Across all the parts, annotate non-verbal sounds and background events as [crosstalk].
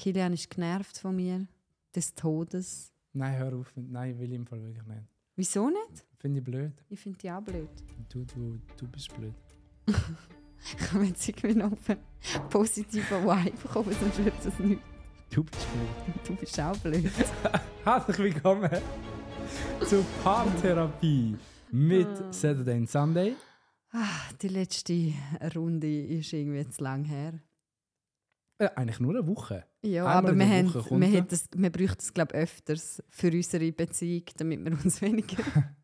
Kilian ist genervt von mir. Des Todes. Nein, hör auf. Nein, will ich im Fall wirklich nicht. Wieso nicht? Finde ich blöd. Ich finde die auch blöd. Du, du, du bist blöd. [laughs] Ich komme jetzt irgendwie noch einen positiven Vibe kommen, sonst wird das nicht. Du bist blöd. [laughs] Du bist auch blöd. [laughs] Herzlich willkommen zur Paartherapie mit Ah. Saturday and Sunday. Ah, die letzte Runde ist irgendwie zu lang her. Äh, eigentlich nur eine Woche. Ja, Einmal aber wir, haben, wir, haben das, wir bräuchten es, glaube ich, öfters für unsere Beziehung, damit wir uns [laughs] weniger [laughs]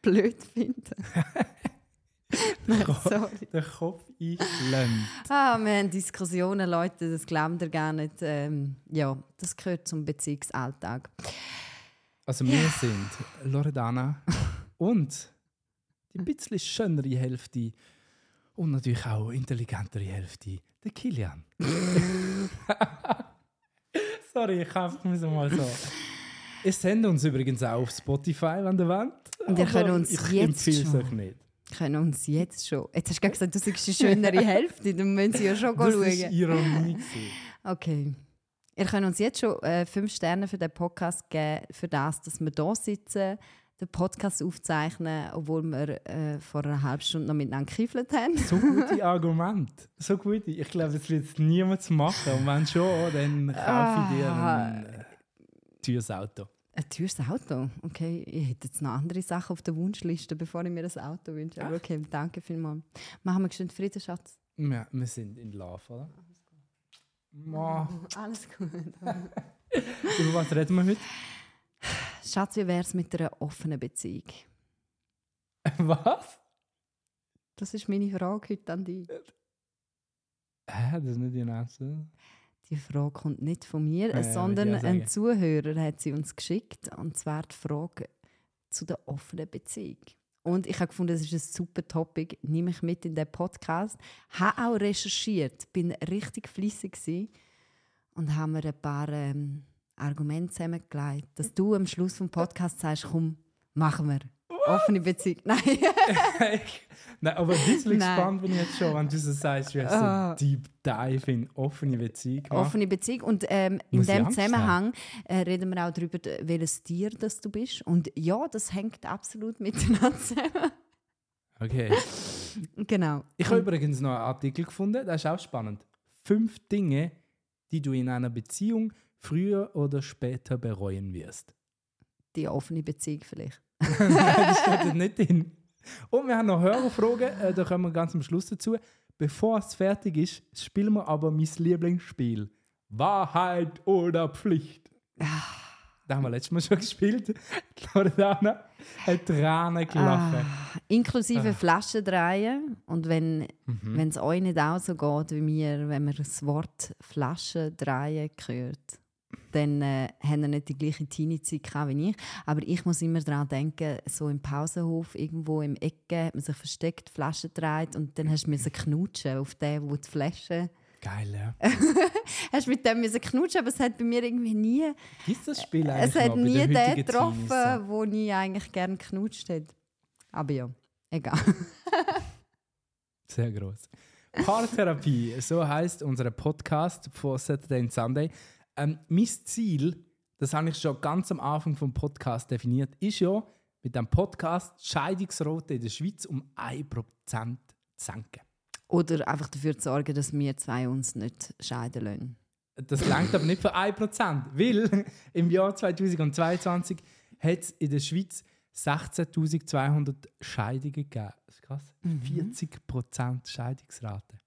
blöd finden. [laughs] Nein, sorry. Der Kopf einschlemmt. Ah, wir haben Diskussionen, Leute, das glaubt ihr gar nicht. Ähm, ja, das gehört zum Beziehungsalltag. Also wir sind Loredana und die ein bisschen schönere Hälfte und natürlich auch intelligentere Hälfte, der Kilian. [laughs] Sorry, ich habe einfach mal so. Ihr sendet uns übrigens auch auf Spotify, wenn ihr wollt. Und ihr könnt uns ich jetzt empfehle es schon- euch nicht. können uns jetzt schon. Jetzt hast du gerade gesagt, du sagst die schönere Hälfte, dann müssen sie ja schon Das schauen. war Ironie. gewesen. Okay. Ihr könnt uns jetzt schon äh, fünf Sterne für den Podcast geben, für das, dass wir hier sitzen, den Podcast aufzeichnen, obwohl wir äh, vor einer halben Stunde noch miteinander gekiffelt haben. So gute [laughs] Argumente. So gute. Ich glaube, es wird niemand machen. Und wenn schon, dann kaufe ich dir ein äh, teures Auto. Ein teures Auto? Okay, ich hätte jetzt noch andere Sachen auf der Wunschliste, bevor ich mir ein Auto wünsche. Aber okay, danke vielmals. Machen wir geschwind Frieden, Schatz. Ja, wir sind in Love, oder? Ma. Alles gut. [laughs] [laughs] Über was reden wir heute? Schatz, wie wäre es mit einer offenen Beziehung? [laughs] Was? Das ist meine Frage heute an dich. Hä, das ist nicht die Nase. Die Frage kommt nicht von mir, ja, sondern ein. Zuhörer hat sie uns geschickt. Und zwar die Frage zu der offenen Beziehung. Und ich habe gefunden, das ist ein super Topic. Nehme ich mit in den Podcast. Habe auch recherchiert, bin richtig gewesen und habe mir ein paar ähm, Argumente zusammengelegt, dass du am Schluss vom Podcast sagst, komm, machen wir. Offene Beziehung. [laughs] Nein. [laughs] Nein, aber Nein. gespannt bin ich jetzt schon, wenn du so sagst, wie Ah. so Deep Dive in offene Beziehung macht. offene Beziehung. Und ähm, in dem Zusammenhang äh, reden wir auch darüber, welches Tier das du bist. Und ja, das hängt absolut miteinander zusammen. Okay. [laughs] genau. Ich habe übrigens noch einen Artikel gefunden, das ist auch spannend. Fünf Dinge, die du in einer Beziehung früher oder später bereuen wirst. Die offene Beziehung vielleicht. Nein, [laughs] [laughs] das steht nicht drin. Und wir haben noch Hörerfragen, äh, da kommen wir ganz am Schluss dazu. Bevor es fertig ist, spielen wir aber mein Lieblingsspiel. Wahrheit oder Pflicht. Da haben wir letztes Mal schon gespielt. [laughs] Loredana hat Tränen gelacht. Ah, inklusive Flaschen drehen. Und wenn Mhm. es euch nicht auch so geht wie mir, wenn man das Wort Flaschen drehen hört, dann äh, haben ihr nicht die gleiche Teenie-Zeit wie ich. Aber ich muss immer daran denken, so im Pausenhof, irgendwo im Ecke, hat man sich versteckt, Flaschen dreht und dann hast du müssen knutschen auf den, wo die Flasche... Geil, ja. [laughs] Hast mit dem müssen knutschen, aber es hat bei mir irgendwie nie... Gibt das Spiel eigentlich Es hat nie den den getroffen, wo ich eigentlich gerne knutscht hätte. Aber ja, egal. [laughs] Sehr groß. Paartherapie, so heißt unser Podcast von Saturday and Sunday. Ähm, mein Ziel, das habe ich schon ganz am Anfang vom Podcast definiert, ist ja, mit dem Podcast die Scheidungsrate in der Schweiz um 1% zu senken. Oder einfach dafür zu sorgen, dass wir zwei uns nicht scheiden lassen. Das langt aber nicht für 1%, weil [laughs] im Jahr 2022 hat es in der Schweiz 16.200 Scheidungen gegeben. Das ist krass. Mhm. 40% Scheidungsrate.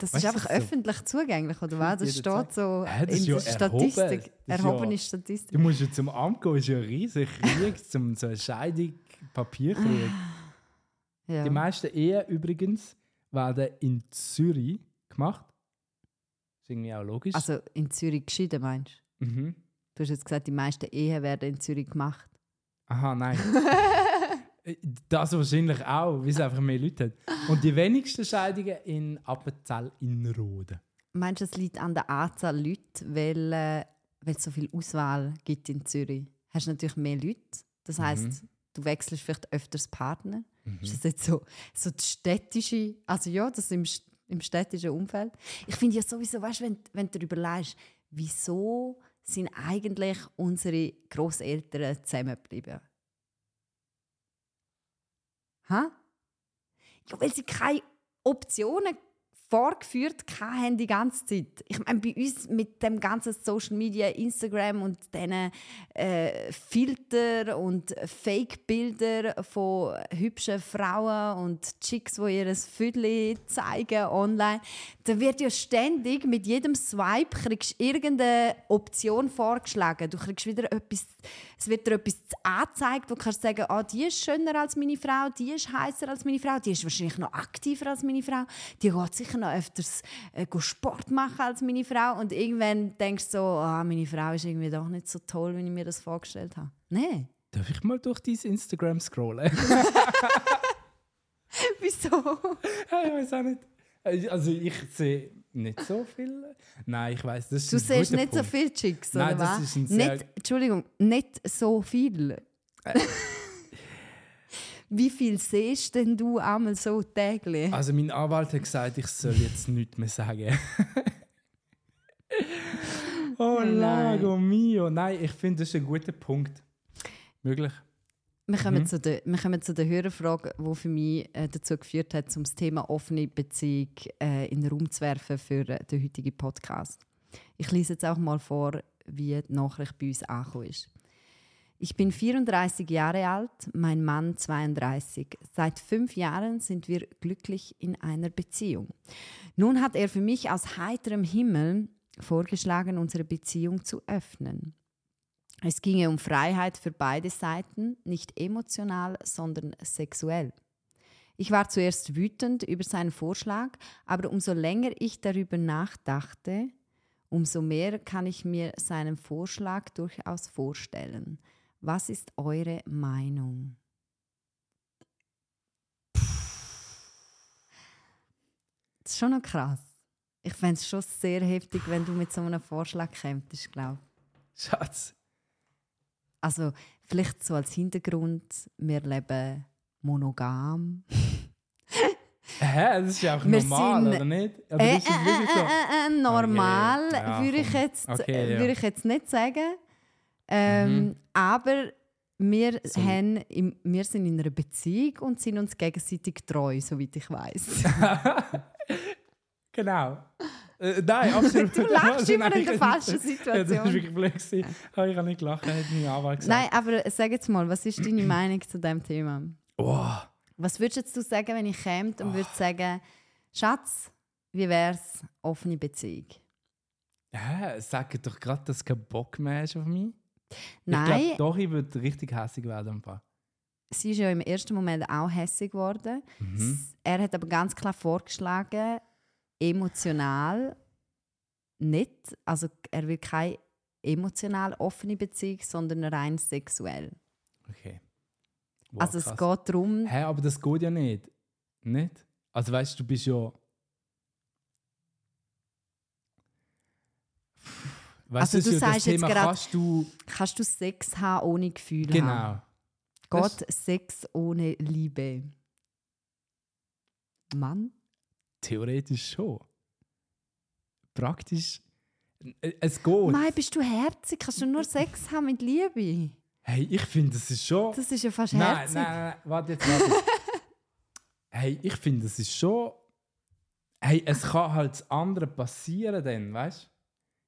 Das Weißt ist einfach das so- öffentlich zugänglich, oder was? Das steht so Hä, das ist in ja der erhoben. Statistik. Das ist ja- Erhobene Statistik. Du musst ja zum Amt gehen, ist ja ein riesig Krieg, [laughs] zum so eine Scheidung Papierkrieg. Ja. Die meisten Ehen übrigens werden in Zürich gemacht. Ist irgendwie auch logisch. Also in Zürich geschieden, meinst du? mhm. Du hast jetzt gesagt, die meisten Ehen werden in Zürich gemacht. Aha, nein. [laughs] das wahrscheinlich auch, weil es einfach mehr Leute hat. Und die wenigsten Scheidungen in Appenzell Innerrhoden. Meinst du, es liegt an der Anzahl Leute, weil, äh, weil es so viel Auswahl gibt in Zürich? Hast du natürlich mehr Leute. Das heisst, du wechselst vielleicht öfters Partner. Ist das jetzt so, so die städtische, also ja, dass im, im städtischen Umfeld. Ich finde ja sowieso, weißt, wenn, wenn du überlegst, wieso sind eigentlich unsere Großeltern zusammengeblieben? Ha? Ja, weil sie keine Optionen vorgeführt haben die ganze Zeit. Ich meine, bei uns mit dem ganzen Social Media, Instagram und diesen äh, Filter und Fake-Bilder von hübschen Frauen und Chicks, die ihr Viertel zeigen online, da wird ja ständig mit jedem Swipe kriegst irgendeine Option vorgeschlagen. Du kriegst wieder etwas, es wird dir etwas angezeigt, wo du kannst sagen, ah, die ist schöner als meine Frau, die ist heißer als meine Frau, die ist wahrscheinlich noch aktiver als meine Frau, die geht sicher noch öfters äh, Sport machen als meine Frau und irgendwann denkst du so, ah, meine Frau ist irgendwie doch nicht so toll, wie ich mir das vorgestellt habe. Nein. Darf ich mal durch dein Instagram scrollen? [laughs] [laughs] Wieso? ich weiß auch nicht. Also ich sehe nicht so viel. Nein, ich weiß, das ist Du siehst nicht Punkt. so viel Chicks, Nein, oder das was? ist ein sehr- nicht, Entschuldigung, nicht so viel. Äh. [laughs] Wie viel siehst denn du einmal so täglich? Also mein Anwalt hat gesagt, ich soll jetzt nichts mehr sagen. [laughs] oh Nein. Lago mio. Nein, ich finde, das ist ein guter Punkt. Möglich. Wir kommen, Mhm. zu der, wir kommen zu der Hörerfrage, die für mich äh, dazu geführt hat, um das Thema offene Beziehung äh, in den Raum zu werfen für äh, den heutigen Podcast. Ich lese jetzt auch mal vor, wie die Nachricht bei uns angekommen ist. Ich bin 34 Jahre alt, mein Mann 32. Seit fünf Jahren sind wir glücklich in einer Beziehung. Nun hat er für mich aus heiterem Himmel vorgeschlagen, unsere Beziehung zu öffnen. Es ginge um Freiheit für beide Seiten, nicht emotional, sondern sexuell. Ich war zuerst wütend über seinen Vorschlag, aber umso länger ich darüber nachdachte, umso mehr kann ich mir seinen Vorschlag durchaus vorstellen. Was ist eure Meinung? Das ist schon noch krass. Ich fände es schon sehr heftig, wenn du mit so einem Vorschlag kämpftest, glaube ich. Schatz. Also vielleicht so als Hintergrund, wir leben monogam. [laughs] Hä? Das ist ja auch Wir normal, sind- oder nicht? Aber Äh, ist das wirklich so? äh, äh, äh, normal Okay. Ja, würde ich, jetzt, Okay, äh, ja. würde ich jetzt nicht sagen. Ähm, Mhm. Aber wir, So. haben wir sind in einer Beziehung und sind uns gegenseitig treu, soweit ich weiß. [laughs] Genau. Äh, nein, absolut. [laughs] Du lachst immer Nein, in der falschen Ja, das Situation. war wirklich blöd. gewesen. Ich habe nicht gelacht, hat mein Anwalt gesagt. Nein, aber sag jetzt mal, was ist deine Meinung zu dem Thema? Oh. Was würdest du sagen, wenn ich käme und würde sagen, Schatz, wie wär's offene Beziehung? Hä? Sag doch gerade, dass du keinen Bock mehr hast auf mich. Nein, Ich glaube, doch, ich würde richtig hässlich werden. im Fall. sie ist ja im ersten Moment auch hässlich geworden. Mhm. Er hat aber ganz klar vorgeschlagen, emotional nicht. Also er will keine emotional offene Beziehung, sondern rein sexuell. Okay. Wow, also es krass. geht darum, Hä, aber das geht ja nicht. Nicht? Also weißt du, du bist ja. Weißt Also das du ist ja das sagst jetzt Thema, gerade- kannst du. kannst du Sex haben ohne Gefühle haben. Genau. Geht Sex ohne Liebe? Mann? Theoretisch schon. Praktisch. äh, Es geht. Nein, bist du herzig? Kannst du nur Sex haben mit Liebe? Hey, ich finde, das ist schon. Das ist ja fast nein, herzig. nein, nein, nein, warte jetzt, warte. [laughs] hey, ich finde, das ist schon. Hey, es kann halt das andere passieren, dann, weißt du?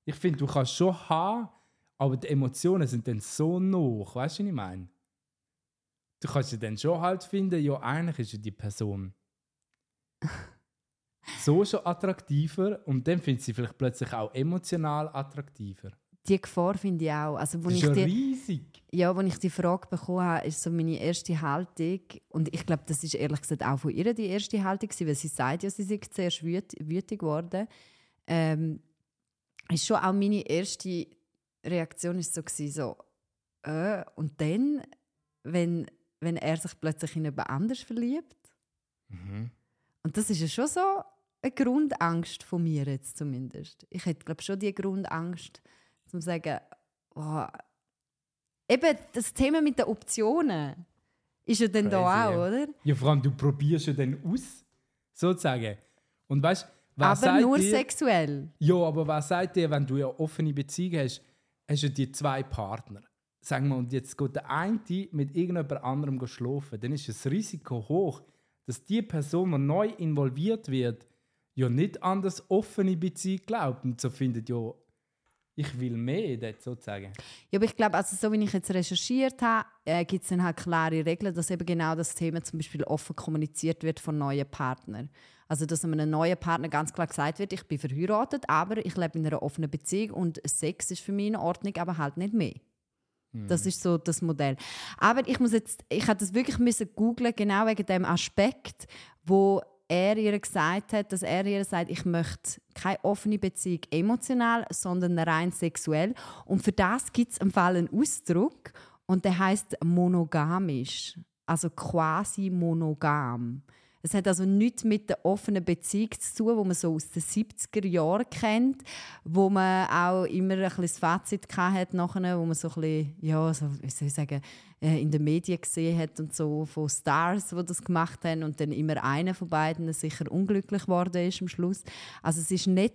Ich finde, du kannst schon haben, aber die Emotionen sind dann so noch, weißt du, was ich meine? Du kannst ja dann schon halt finden, ja, eigentlich ist ja die Person so schon attraktiver und dann findet sie vielleicht plötzlich auch emotional attraktiver. Die Gefahr finde ich auch. Also, Das ist ich ja die, riesig. ja, als ich die Frage bekommen habe, ist so meine erste Haltung, und ich glaube, das ist ehrlich gesagt auch von ihr die erste Haltung, weil sie sagt ja, sie sehr wüt wütig geworden. Ähm, ist schon auch meine erste Reaktion ist so, gewesen, so äh, und dann, wenn, wenn er sich plötzlich in jemand anders verliebt, Mhm. und das ist ja schon so eine Grundangst von mir jetzt zumindest. Ich hätte glaube schon die Grundangst, zu sagen, oh, eben das Thema mit den Optionen ist ja dann da Crazy, auch, ja. oder? Ja, vor allem, du probierst ja dann aus, sozusagen. Und weißt was Aber nur dir, sexuell. Ja, aber was sagt dir, wenn du eine offene Beziehung hast, hast du die zwei Partner. Sagen wir, und jetzt geht der eine mit irgendjemand anderem schlafen, dann ist das Risiko hoch, dass die Person, die neu involviert wird, ja nicht an das offene Beziehung glaubt und so findet, ja, ich will mehr, dort sozusagen. Ja, aber ich glaube, also so wie ich jetzt recherchiert habe, äh, gibt es dann halt klare Regeln, dass eben genau das Thema zum Beispiel offen kommuniziert wird von neuen Partnern. Also dass einem neuen Partner ganz klar gesagt wird, ich bin verheiratet, aber ich lebe in einer offenen Beziehung und Sex ist für mich in Ordnung, aber halt nicht mehr. Das ist so das Modell. Aber ich muss jetzt, ich hatte das wirklich müssen googlen, genau wegen dem Aspekt, wo er ihr gesagt hat, dass er ihr sagt, ich möchte keine offene Beziehung emotional, sondern rein sexuell. Und für das gibt es im Fall einen Ausdruck und der heißt monogamisch, also quasi monogam. Es hat also nichts mit der offenen Beziehung zu tun, wo man so aus den 70er Jahren kennt, wo man auch immer ein bisschen das Fazit hat nachher, wo man so ein bisschen, ja, so, wie soll ich sagen, äh, in den Medien gesehen hat und so von Stars, die das gemacht haben und dann immer einer von beiden sicher unglücklich geworden ist am Schluss. Also es ist nicht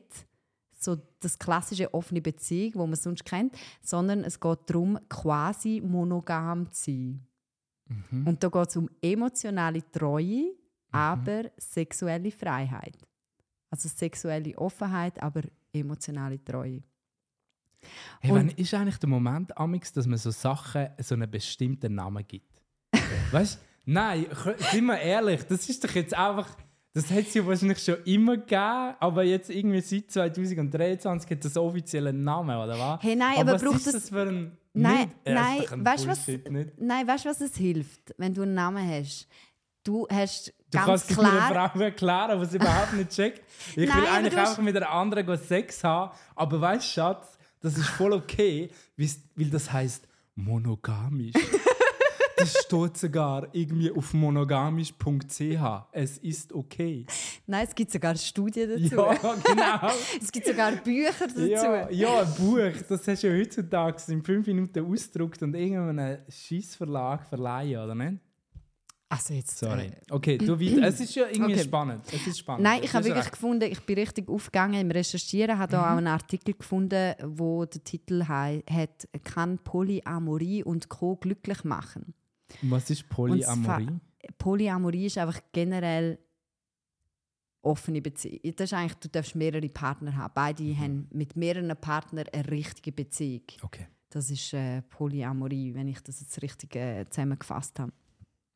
so das klassische offene Beziehung, wo man sonst kennt, sondern es geht darum, quasi monogam zu sein. Und da geht es um emotionale Treue, aber sexuelle Freiheit. Also sexuelle Offenheit, aber emotionale Treue. Hey, Und- wann ist eigentlich der Moment, Amix, dass man so Sachen so einen bestimmten Namen gibt? [laughs] weißt du? Nein, sind wir ehrlich, das ist doch jetzt einfach. Das hat es ja wahrscheinlich schon immer gegeben, aber jetzt irgendwie seit 2023 hat das offiziellen Namen, oder was? Hey, nein, aber was braucht ist das- das für ein. Nein, nein, weißt du was? Bullshit, Nicht? Nein, weißt du, was es hilft, wenn du einen Namen hast? Du hast Du ganz kannst es klar. einer Frau erklären, was sie überhaupt nicht checkt. Ich Nein, will eigentlich einfach mit einer anderen Sex haben, aber weißt du, Schatz, das ist voll okay, weil das heißt monogamisch. [laughs] das steht sogar irgendwie auf monogamisch.ch. Es ist okay. Nein, es gibt sogar Studien dazu. Ja, [laughs] genau. [laughs] Es gibt sogar Bücher dazu. Ja, ja, ein Buch, das hast du ja heutzutage in fünf Minuten ausgedruckt und irgendeinem Schissverlag verleihen, oder nicht? Also jetzt. Sorry. Äh, Okay, du weiter. [clears throat] Es ist ja irgendwie Okay. spannend. Es ist spannend. Nein, ich habe wirklich recht. gefunden, ich bin richtig aufgegangen im Recherchieren, habe Mhm. auch einen Artikel gefunden, wo der Titel hat «Kann Polyamorie und Co. glücklich machen?» Was ist Polyamorie? Polyamorie ist einfach generell offene Beziehung. Das ist eigentlich, du darfst mehrere Partner haben. Beide Mhm. haben mit mehreren Partnern eine richtige Beziehung. Okay. Das ist äh, Polyamorie, wenn ich das jetzt richtig äh, zusammengefasst habe.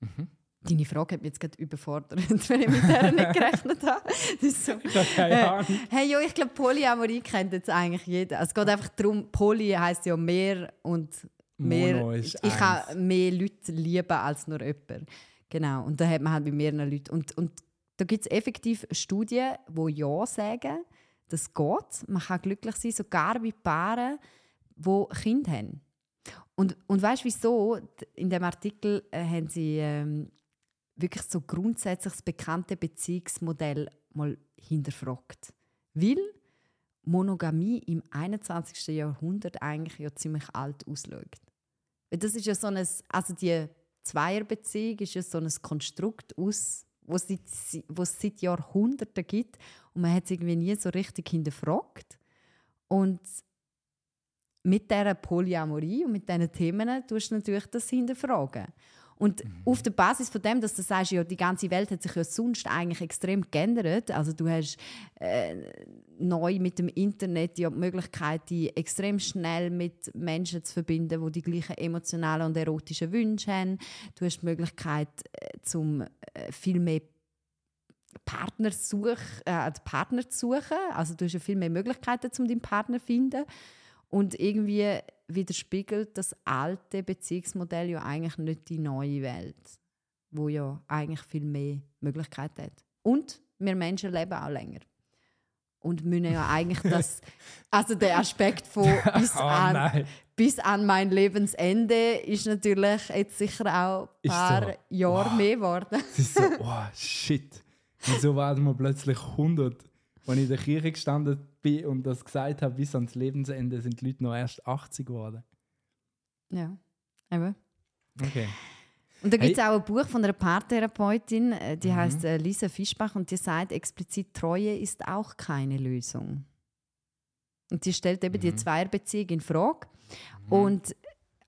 Mhm. Deine Frage hat mich jetzt gerade überfordert, [laughs] wenn ich mit der nicht gerechnet habe. Das ist so. Ahnung. Hey, jo, ich glaube, Polyamorie kennt jetzt eigentlich jeder. Also, es geht einfach darum, Poly heisst ja mehr und mehr. Mono ist ich kann mehr Leute lieben als nur jemanden. Genau. Und da hat man halt mit mehreren Leuten. Und, und da gibt es effektiv Studien, die Ja sagen, das geht. Man kann glücklich sein, sogar bei Paaren, die Kinder haben. Und, und weißt du wieso? In dem Artikel äh, haben sie ähm, wirklich so grundsätzlich das bekannte Beziehungsmodell mal hinterfragt. Weil Monogamie im 21. Jahrhundert eigentlich ja ziemlich alt ausschaut. Das ist ja so ein, also die Zweierbeziehung ist ja so ein Konstrukt aus, was was es seit Jahrhunderten gibt und man hat es irgendwie nie so richtig hinterfragt. Und mit dieser Polyamorie und mit diesen Themen tust du natürlich das hinterfragen. Und auf der Basis von dem, dass du sagst, ja, die ganze Welt hat sich ja sonst eigentlich extrem geändert. Also du hast äh, neu mit dem Internet ja die Möglichkeit, dich extrem schnell mit Menschen zu verbinden, die die gleichen emotionalen und erotischen Wünsche haben. Du hast die Möglichkeit, äh, zum äh, viel mehr Partner, such, äh, Partner zu suchen. Also du hast ja viel mehr Möglichkeiten, um deinen Partner zu finden. Und irgendwie widerspiegelt das alte Beziehungsmodell ja eigentlich nicht die neue Welt, wo ja eigentlich viel mehr Möglichkeiten hat. Und wir Menschen leben auch länger. Und müssen ja eigentlich [laughs] das, also der Aspekt von [laughs] bis, Oh an, bis an mein Lebensende ist natürlich jetzt sicher auch ein paar so. Jahre Wow. mehr geworden. Es ist so, [laughs] oh shit. Wieso werden wir plötzlich 100? Als ich in der Kirche gestanden bin und das gesagt habe, bis ans Lebensende sind die Leute noch erst 80 geworden. Ja, eben. Okay. Und da gibt es Hey. auch ein Buch von einer Paartherapeutin, äh, Mhm. die heißt äh, Lisa Fischbach und die sagt explizit, Treue ist auch keine Lösung. Und die stellt eben Mhm. die Zweierbeziehung in Frage. Und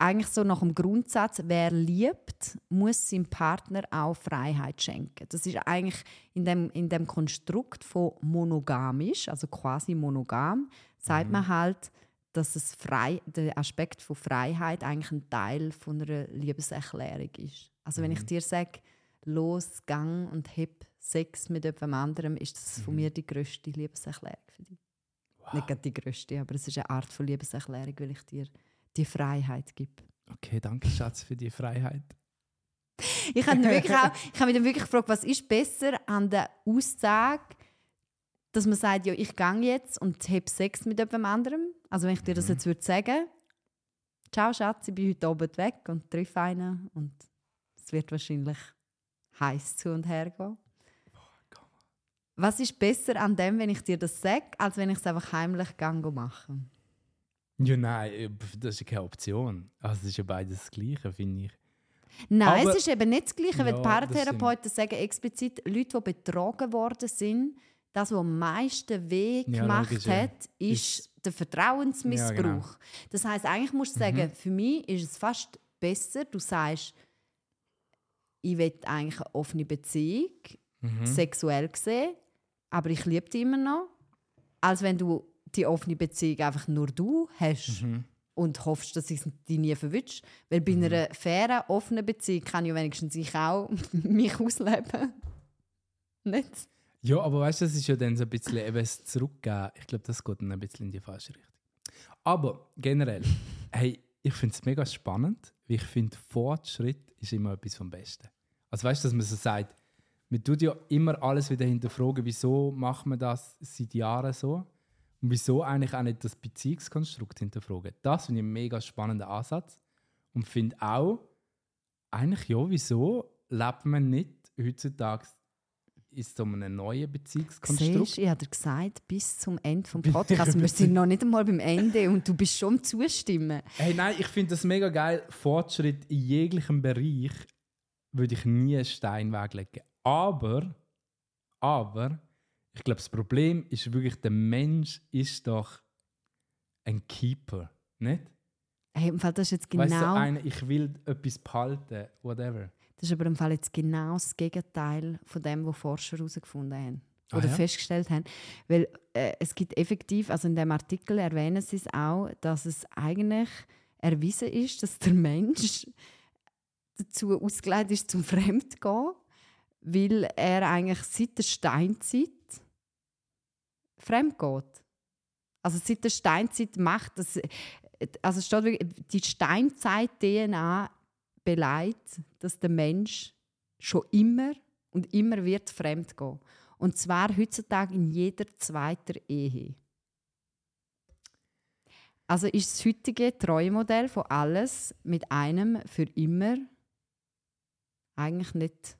eigentlich so nach dem Grundsatz, wer liebt, muss seinem Partner auch Freiheit schenken. Das ist eigentlich in dem, in dem Konstrukt von monogamisch, also quasi monogam, sagt Mhm. man halt, dass es frei, der Aspekt von Freiheit eigentlich ein Teil von einer Liebeserklärung ist. Also Mhm. wenn ich dir sage, los, gang und heb Sex mit jemand anderem, ist das Mhm. von mir die grösste Liebeserklärung für dich. Nicht gerade die grösste, aber es ist eine Art von Liebeserklärung, weil ich dir die Freiheit gebe. Okay, danke Schatz für die Freiheit. Ich habe, mich [laughs] wirklich auch, ich habe mich dann wirklich gefragt, was ist besser an der Aussage, dass man sagt, ja, ich gehe jetzt und habe Sex mit jemand anderem. Also wenn ich dir das jetzt würde sagen, ciao Schatz, ich bin heute Abend weg und treffe einen und es wird wahrscheinlich heiß zu und her gehen. Was ist besser an dem, wenn ich dir das sage, als wenn ich es einfach heimlich gang mache? Ja, nein, äh, das ist keine Option. Also, es ist ja beides das Gleiche, finde ich. Nein, Aber- es ist eben nicht das Gleiche, weil Ja, die das Paartherapeuten sagen explizit, Leute, die betrogen worden sind, das, was am meisten weh gemacht ja. hat, ist, der Vertrauensmissbrauch. Ja, genau. Das heißt, eigentlich musst du sagen, für mich ist es fast besser, du sagst, ich will eigentlich eine offene Beziehung, Mhm. sexuell gesehen, aber ich liebe dich immer noch, als wenn du die offene Beziehung einfach nur du hast Mhm. und hoffst, dass ich dich nie verwünscht. Weil bei einer fairen, offenen Beziehung kann ja wenigstens ich auch [laughs] mich ausleben. Nicht? Ja, aber weißt du, das ist ja dann so ein bisschen eben das Zurückgeben. Ich glaube, das geht dann ein bisschen in die falsche Richtung. Aber generell, [laughs] hey, ich finde es mega spannend, weil ich finde, Fortschritt ist immer etwas vom Besten. Also weißt du, dass man so sagt, man tut ja immer alles wieder hinterfragen, wieso macht man das seit Jahren so und wieso eigentlich auch nicht das Beziehungskonstrukt hinterfragen. Das finde ich einen mega spannenden Ansatz und finde auch, eigentlich ja, wieso lebt man nicht heutzutage in so einem neuen Beziehungskonstrukt? Siehst, ich habe dir gesagt, bis zum Ende des [laughs] Podcasts, wir sind noch nicht einmal beim Ende und du bist schon Zustimmen. Hey, nein, ich finde das mega geil. Fortschritt in jeglichem Bereich würde ich nie einen Stein weglegen. Aber, aber, ich glaube, das Problem ist wirklich, der Mensch ist doch ein Keeper, nicht? Hey, im Fall, das ist jetzt genau, Weißt du, so einer, ich will etwas behalten, whatever. das ist aber im Fall jetzt genau das Gegenteil von dem, was Forscher herausgefunden haben Ah, oder ja? festgestellt haben. Weil äh, es gibt effektiv, also in dem Artikel erwähnen sie es auch, dass es eigentlich erwiesen ist, dass der Mensch dazu ausgelegt ist, zum Fremdgehen, weil er eigentlich seit der Steinzeit fremd geht. Also seit der Steinzeit macht das, also es steht wirklich, die Steinzeit-DNA beleidigt, dass der Mensch schon immer und immer wird fremd gehen. Und zwar heutzutage in jeder zweiten Ehe. Also ist das heutige Treuemodell von alles mit einem für immer eigentlich nicht,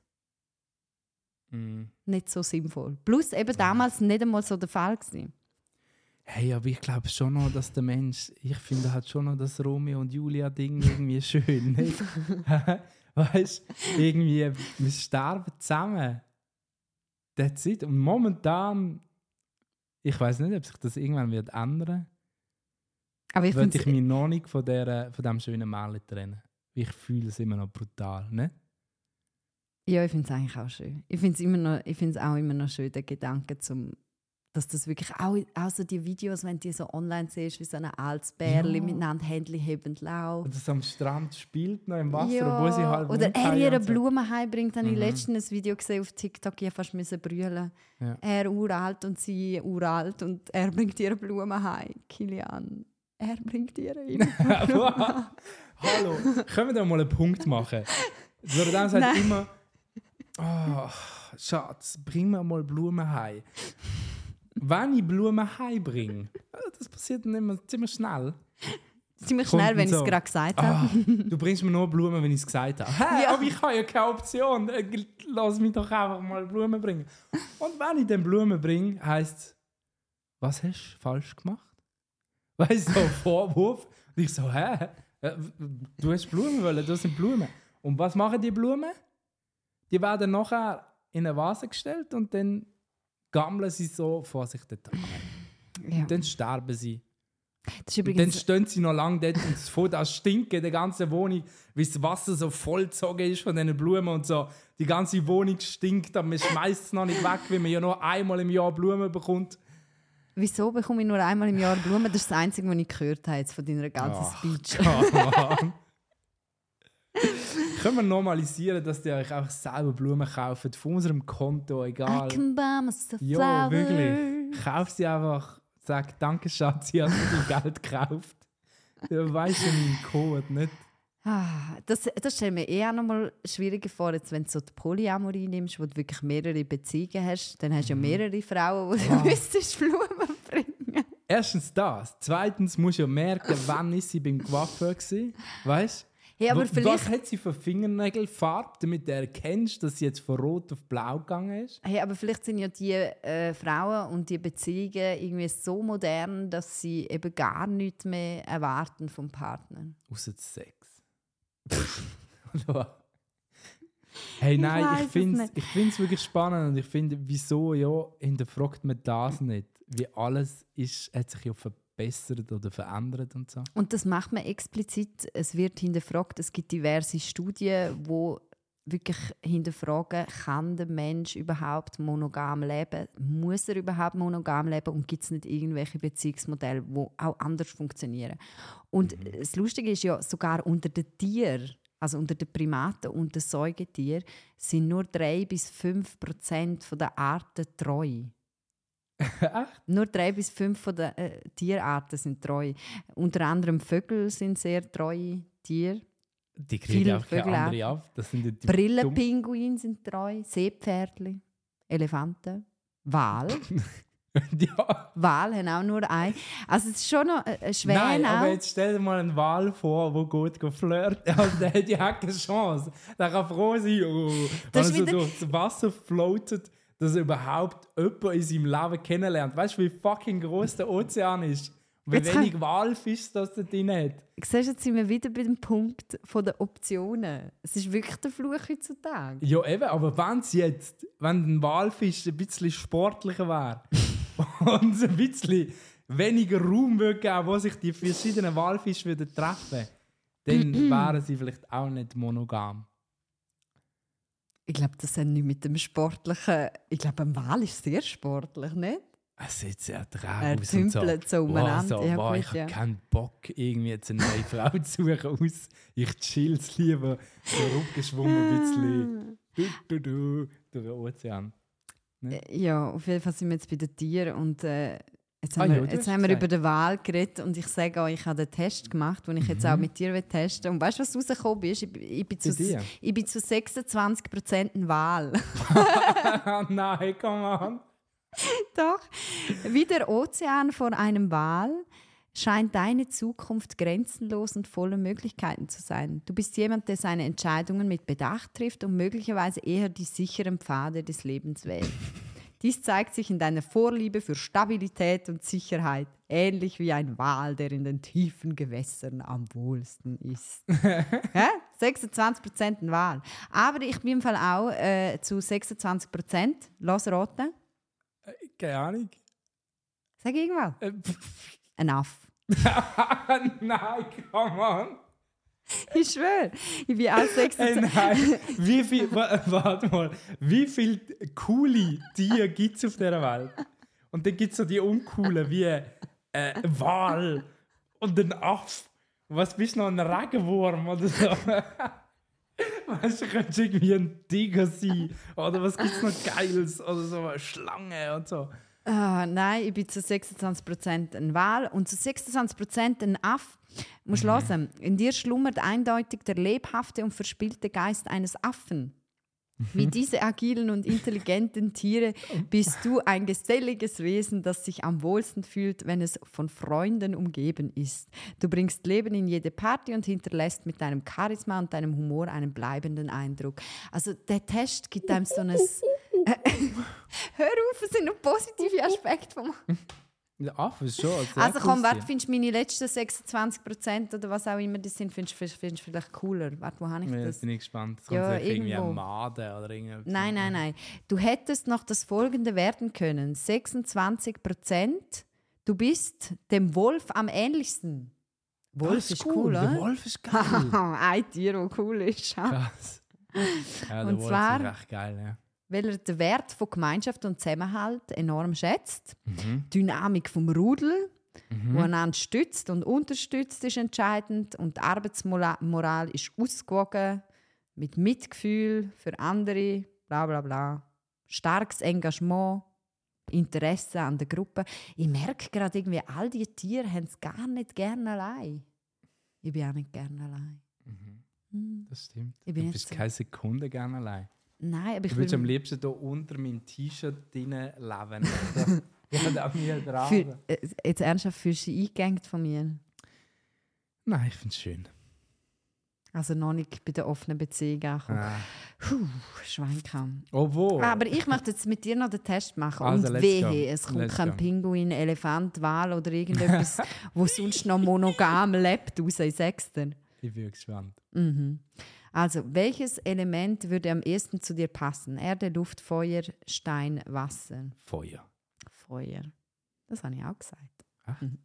Mm. nicht so sinnvoll. Plus eben damals nicht einmal so der Fall gewesen. Hey, aber ich glaube schon noch, dass der Mensch, ich finde halt schon noch das Romeo und Julia-Ding irgendwie schön. [laughs] Nicht? [laughs] weißt du, irgendwie, wir sterben zusammen. That's it. Und momentan, ich weiß nicht, ob sich das irgendwann wird ändern. Aber ich Würde finde ich mich noch nicht von, der, von diesem schönen Märchen trennen. Ich fühle es immer noch brutal. Ne? Ja, ich finde es eigentlich auch schön. Ich finde es immer noch, ich auch immer noch schön, der Gedanke, zum, dass das wirklich auch, auch so die Videos, wenn du die so online siehst, wie so ein altes Bärli Ja. miteinander Händchen hebend laufen. Und das am Strand spielt noch im Wasser, Ja, obwohl sie halb oder er ihre so. Blumen heimbringt, habe ich Mhm. letztens ein Video gesehen auf TikTok, ich fast müssen brüllen. Ja. Er uralt und sie uralt und er bringt ihre Blumen heim. Kilian, er bringt ihre. [laughs] Hallo, können wir da mal einen Punkt machen? Loredana sagt Nein. immer, oh, Schatz, bring mir mal Blumen heim. Wenn ich Blumen heimbringe, das passiert dann immer ziemlich schnell. Ziemlich Kommt schnell, wenn ich es so. gerade gesagt habe. Ah, du bringst mir nur Blumen, wenn ich es gesagt habe. Hä, Ja. aber ich habe ja keine Option. Äh, Lass mich doch einfach mal Blumen bringen. Und wenn ich dann Blumen bringe, heisst es, was hast du falsch gemacht? Weißt du, so ein Vorwurf. Und ich so, hä? Äh, Du hast Blumen wollen, das sind Blumen. Und was machen die Blumen? Die werden nachher in eine Vase gestellt und dann gammeln sie so vor sich dort. Ja. Dann sterben sie. Und dann stehen sie noch lange dort und es fängt an stinken in der ganzen Wohnung, weil das Wasser so vollgezogen ist von diesen Blumen und so. Die ganze Wohnung stinkt, aber man schmeißt es noch nicht weg, weil man ja nur einmal im Jahr Blumen bekommt. Wieso bekomme ich nur einmal im Jahr Blumen? Das ist das Einzige, was ich gehört habe jetzt von deiner ganzen Ach, Speech. [laughs] [laughs] Können wir normalisieren, dass die euch auch selber Blumen kaufen von unserem Konto, I egal. can buy myself Ja, wirklich. Kauf sie einfach. Sag Danke, Schatz, ich habe dir Geld gekauft. Du weißt ja meinen Code, nicht? Ah, das, das stelle mir eher noch mal schwieriger vor, jetzt, wenn du so die Polyamorie nimmst, wo du wirklich mehrere Beziehungen hast. Dann hast du ja mehrere Frauen, die Mhm. Du müsstest Blumen bringen. Erstens das. Zweitens musst du ja merken, wann ist sie beim Coiffeur gewesen. Weißt Hey, aber Wa- vielleicht, Was hat sie für Fingernägelfarbe, damit du erkennst, dass sie jetzt von rot auf blau gegangen ist? hey, aber vielleicht sind ja die äh, Frauen und die Beziehungen irgendwie so modern, dass sie eben gar nichts mehr erwarten vom Partner. Außer Sex. [laughs] Hey, nein, ich es finde es ich find's wirklich spannend und ich finde, wieso ja, hinterfragt man das nicht? Wie alles ist, hat sich ja verbessert oder verändert und so. Und das macht man explizit. Es wird hinterfragt. Es gibt diverse Studien, wo wirklich hinterfragen, kann der Mensch überhaupt monogam leben? Muss er überhaupt monogam leben? Und gibt es nicht irgendwelche Beziehungsmodelle, die auch anders funktionieren? Und das Lustige ist ja, sogar unter den Tieren, also unter den Primaten und den Säugetieren, sind nur 3 bis 5 Prozent der Arten treu. Nur drei bis fünf von den äh, Tierarten sind treu. Unter anderem Vögel sind sehr treue Tiere. Die kriegen Viele auch keine Vögel andere ab. Das sind ja die Brillenpinguine sind treu. Seepferdli, Elefanten, Wal. [laughs] ja. Wal haben auch nur ein. Also es ist schon noch äh, ein Nein, Schwäne aber jetzt stell dir mal einen Wal vor, der gut geht flirten. [laughs] Also, der hat ja keine Chance. Der kann froh sein, oh, wenn Das er so durchs Wasser floatet, dass er überhaupt jemanden in seinem Leben kennenlernt. Weißt du, wie fucking groß der Ozean ist? Wie Jetzt wenig Walfisch das da drin hat? Siehst du, jetzt sind wir wieder bei dem Punkt von der Optionen. Es ist wirklich der Fluch heutzutage. Ja, eben, aber wenn es jetzt, wenn ein Walfisch ein bisschen sportlicher wäre [laughs] und ein bisschen weniger Raum würde geben, wo sich die verschiedenen Walfische würden treffen dann [clears throat] wären sie vielleicht auch nicht monogam. Ich glaube, das hat nicht mit dem Sportlichen. Ich glaube, ein Wal ist sehr sportlich, nicht? Sehr Er traurig aus. und tümpelt so umeinander. Wow, so, Ja, wow, ich habe ja. keinen Bock, irgendwie jetzt eine neue Frau [laughs] zu suchen. Aus. Ich chill's lieber so rumgeschwommen ein bisschen. [laughs] Du, du, du, durch den Ozean. Äh, Ja, auf jeden Fall sind wir jetzt bei den Tieren und äh, jetzt Ah haben, ja, wir, jetzt haben wir über den Wahl geredet und ich sage euch, ich habe den Test gemacht, den ich jetzt auch mit dir will testen Und weißt du, was rausgekommen ist? Ich, bin- ich, bin Mhm. Zu, ich bin zu 26% ein Wahl. [laughs] Nein, come on. Doch. Wie der Ozean vor einem Wal scheint deine Zukunft grenzenlos und voller Möglichkeiten zu sein. Du bist jemand, der seine Entscheidungen mit Bedacht trifft und möglicherweise eher die sicheren Pfade des Lebens wählt. Dies zeigt sich in deiner Vorliebe für Stabilität und Sicherheit, ähnlich wie ein Wal, der in den tiefen Gewässern am wohlsten ist. [laughs] Hä? 26% ein Wal. Aber ich bin im Fall auch äh, zu 26%. Lass raten. Keine Ahnung. Sag irgendwas. Äh. [laughs] Ein Aff. [laughs] Nein, come on. [laughs] Ich schwöre. Ich bin auch Äh, 26. nein. Wie viel, wa- warte mal, wie viele coole Tiere gibt es auf dieser Welt? Und dann gibt es so die uncoolen wie äh, Wal und ein Aff. Was bist du noch, ein Regenwurm oder so? [laughs] Weißt du, du könntest irgendwie ein Tiger sein. Oder was gibt es noch Geiles? Oder so eine Schlange und so. Ah, nein, ich bin zu 26% ein Wal und zu 26% ein Aff. Du musst hören, in dir schlummert eindeutig der lebhafte und verspielte Geist eines Affen. Wie diese agilen und intelligenten Tiere bist du ein geselliges Wesen, das sich am wohlsten fühlt, wenn es von Freunden umgeben ist. Du bringst Leben in jede Party und hinterlässt mit deinem Charisma und deinem Humor einen bleibenden Eindruck. Also der Test gibt einem so ein... [laughs] Hör auf, es sind noch positive Aspekte vom ist schon. Also komm, warte, findest du meine letzten 26% oder was auch immer das sind, findest du vielleicht cooler? Warte, wo habe ich das? Jetzt bin ich gespannt. Es Ja, kommt irgendwie ein Made oder irgendetwas. Nein, nein, nein. Du hättest noch das folgende werden können. 26%. Du bist dem Wolf am ähnlichsten. Wolf Das ist cool, Der oder? Wolf ist [laughs] geil. Ein Tier, das cool ist. Krass. Ja, der Und Wolf zwar- ist echt geil, ja. Weil er den Wert von Gemeinschaft und Zusammenhalt enorm schätzt. Mhm. Die Dynamik vom Rudel, Mhm. wo einander stützt und unterstützt, ist entscheidend. Und die Arbeitsmoral ist ausgewogen, mit Mitgefühl für andere, bla bla bla. Starkes Engagement, Interesse an der Gruppe. Ich merke gerade irgendwie, all diese Tiere haben es gar nicht gerne allein. Ich bin auch nicht gerne allein. Hm. Das stimmt. Ich bin du bist so- keine Sekunde gerne allein. Nein, aber ich Du würdest am liebsten hier unter meinem T-Shirt drinnen leben. [laughs] ja, da mir dran. für, äh, jetzt ernsthaft fühlst du dich eingegangen von mir. Nein, ich finde es schön. Also noch nicht bei der offenen Beziehung angekommen. Ah. Puh, Schweinkam. Obwohl. Aber ich möchte jetzt mit dir noch den Test machen. Also, und wehe, es kommt Let's kein go. Pinguin, Elefant, Wal oder irgendetwas, [laughs] wo sonst noch monogam lebt, raus in Sechster. ich bin gespannt. Mhm. Also, welches Element würde am ehesten zu dir passen? Erde, Luft, Feuer, Stein, Wasser. Feuer. Feuer. Das habe ich auch gesagt. Ach. Mhm.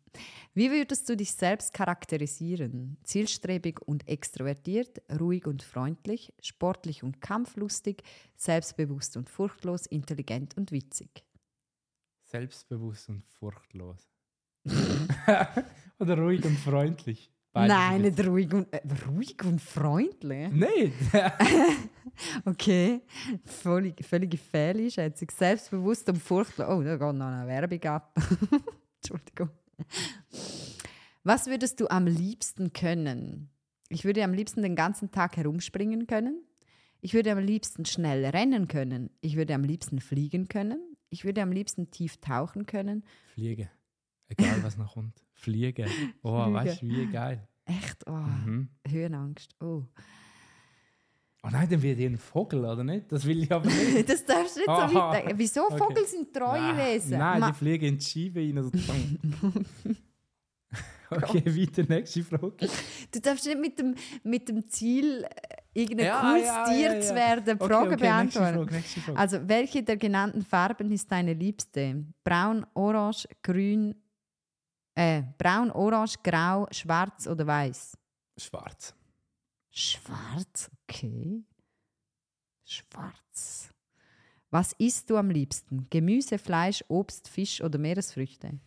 Wie würdest du dich selbst charakterisieren? Zielstrebig und extrovertiert, ruhig und freundlich, sportlich und kampflustig, selbstbewusst und furchtlos, intelligent und witzig. Selbstbewusst und furchtlos. [laughs] [laughs] Oder ruhig und freundlich. Nein, ein nicht ruhig und, äh, ruhig und freundlich. Nicht? [laughs] Okay, völlig, völlige Fehleinschätzung. Selbstbewusst und furchtlos. Oh, da geht noch eine Werbung ab. [laughs] Entschuldigung. Was würdest du am liebsten können? Ich würde am liebsten den ganzen Tag herumspringen können. Ich würde am liebsten schnell rennen können. Ich würde am liebsten fliegen können. Ich würde am liebsten tief tauchen können. Fliegen. Egal, was noch kommt. Fliegen. Oh, Fliegen. weißt du, wie geil. Echt? Oh, Mhm. Höhenangst. Oh. Oh nein, dann wird ich ein Vogel, oder nicht? Das will ich aber nicht. [laughs] Das darfst du nicht so weit denken. Wieso? Okay. Vogel sind treue Wesen. Nein, Ma- die fliegen in die Scheibe rein. [laughs] Okay, weiter, nächste Frage. Du darfst nicht mit dem, mit dem Ziel, äh, irgendein Ja, cooles ja, Tier ja, zu werden, Okay, Frage okay, nächste beantworten. Frage, nächste Frage. Also, welche der genannten Farben ist deine liebste? Braun, orange, grün, äh, braun, orange, grau, schwarz oder weiß? Schwarz. Schwarz, okay. Schwarz. Was isst du am liebsten? Gemüse, Fleisch, Obst, Fisch oder Meeresfrüchte?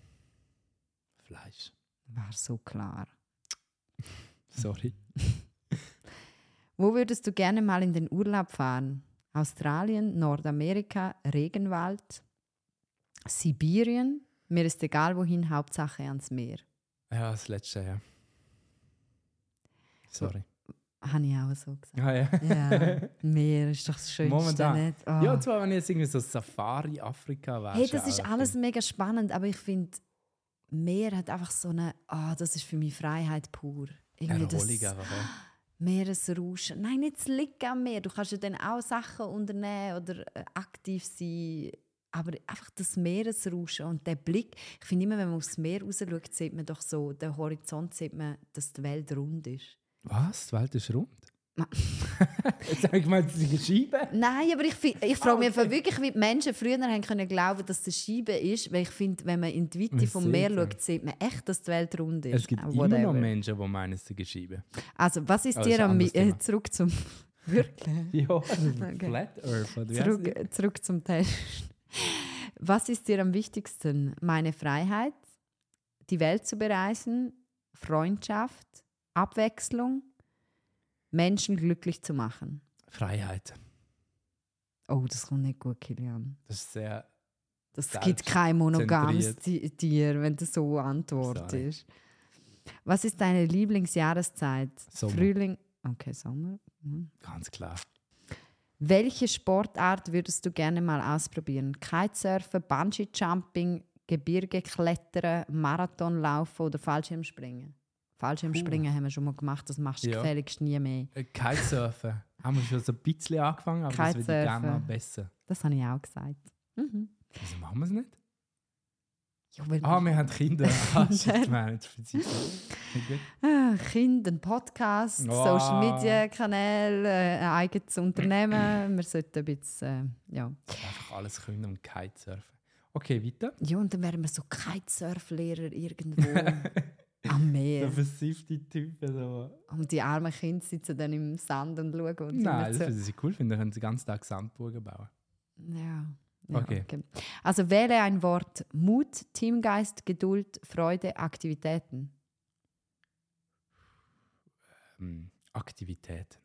Fleisch. War so klar. Sorry. Wo würdest du gerne mal in den Urlaub fahren? Australien, Nordamerika, Regenwald, Sibirien? Mir ist egal wohin, Hauptsache ans Meer. Ja, das letzte, ja. Sorry. Habe ich auch so gesagt. Ah, ja. Ja, [laughs] Meer ist doch das Schönste, Momentan. nicht? Oh. Ja, zwar, wenn ich jetzt irgendwie so Safari Afrika wäre. hey, das ist alles mega spannend, aber ich finde, Meer hat einfach so eine, ah, das ist für mich Freiheit pur. Irgendwie das Erholung einfach. Ja. Meeresrauschen. Nein, nicht das Liegen am Meer. Du kannst ja dann auch Sachen unternehmen oder äh, aktiv sein. Aber einfach das Meeresrauschen und der Blick. Ich finde immer, wenn man aufs Meer raus schaut, sieht man doch so, den Horizont sieht man, dass die Welt rund ist. Was? Die Welt ist rund? [laughs] Jetzt habe ich gemeint, sie ist eine Scheibe. Nein, aber ich, ich frage mich okay. einfach wirklich, wie die Menschen früher haben können glauben, dass das Scheibe ist, weil ich finde, wenn man in die Weite Man vom Meer schaut, sieht man echt, dass die Welt rund ist. Es gibt Äh, immer noch whatever. Menschen, die meinen, es sei eine Scheibe. Also, was ist das dir ist am... Äh, [laughs] zurück zum... [laughs] Wirklich? Ja, also Okay. Flat Earth. Zurück, zurück zum Test. Was ist dir am wichtigsten? Meine Freiheit, die Welt zu bereisen, Freundschaft, Abwechslung, Menschen glücklich zu machen. Freiheit. Oh, das kommt nicht gut, Kilian. Das ist sehr. Das gibt kein monogames Tier, wenn das so antwortest. Was ist deine Lieblingsjahreszeit? Sommer. Frühling. Okay, Sommer. Mhm. Ganz klar. Welche Sportart würdest du gerne mal ausprobieren? Kitesurfen, Bungee-Jumping, Gebirge klettern, Marathonlaufen oder Fallschirmspringen? Fallschirmspringen haben wir schon mal gemacht, das machst du Ja. gefälligst nie mehr. Äh, Kitesurfen. Haben wir schon so ein bisschen angefangen, aber das würde ich gerne Kitesurfen. noch besser. Das habe ich auch gesagt. Mhm. Wieso machen wir es nicht? Ja, Ah, wir haben Kinder. [laughs] Ah, gut. Ah, Kinder, ein Podcast, Wow. Social Media Kanäle, äh, ein eigenes Unternehmen. Wir sollten ein bisschen, äh, ja. Einfach alles können und Kitesurfen. Okay, weiter. Ja, und dann wären wir so Kitesurf-Lehrer irgendwo [laughs] am Meer. Der versiffte Typ. So. Und die armen Kinder sitzen dann im Sand und schauen. Und Nein, das so- würde ich cool finden. Dann können sie den ganzen Tag Sandburgen bauen. Ja. Ja Okay. Also wähle ein Wort Mut, Teamgeist, Geduld, Freude, Aktivitäten. Ähm, Aktivität.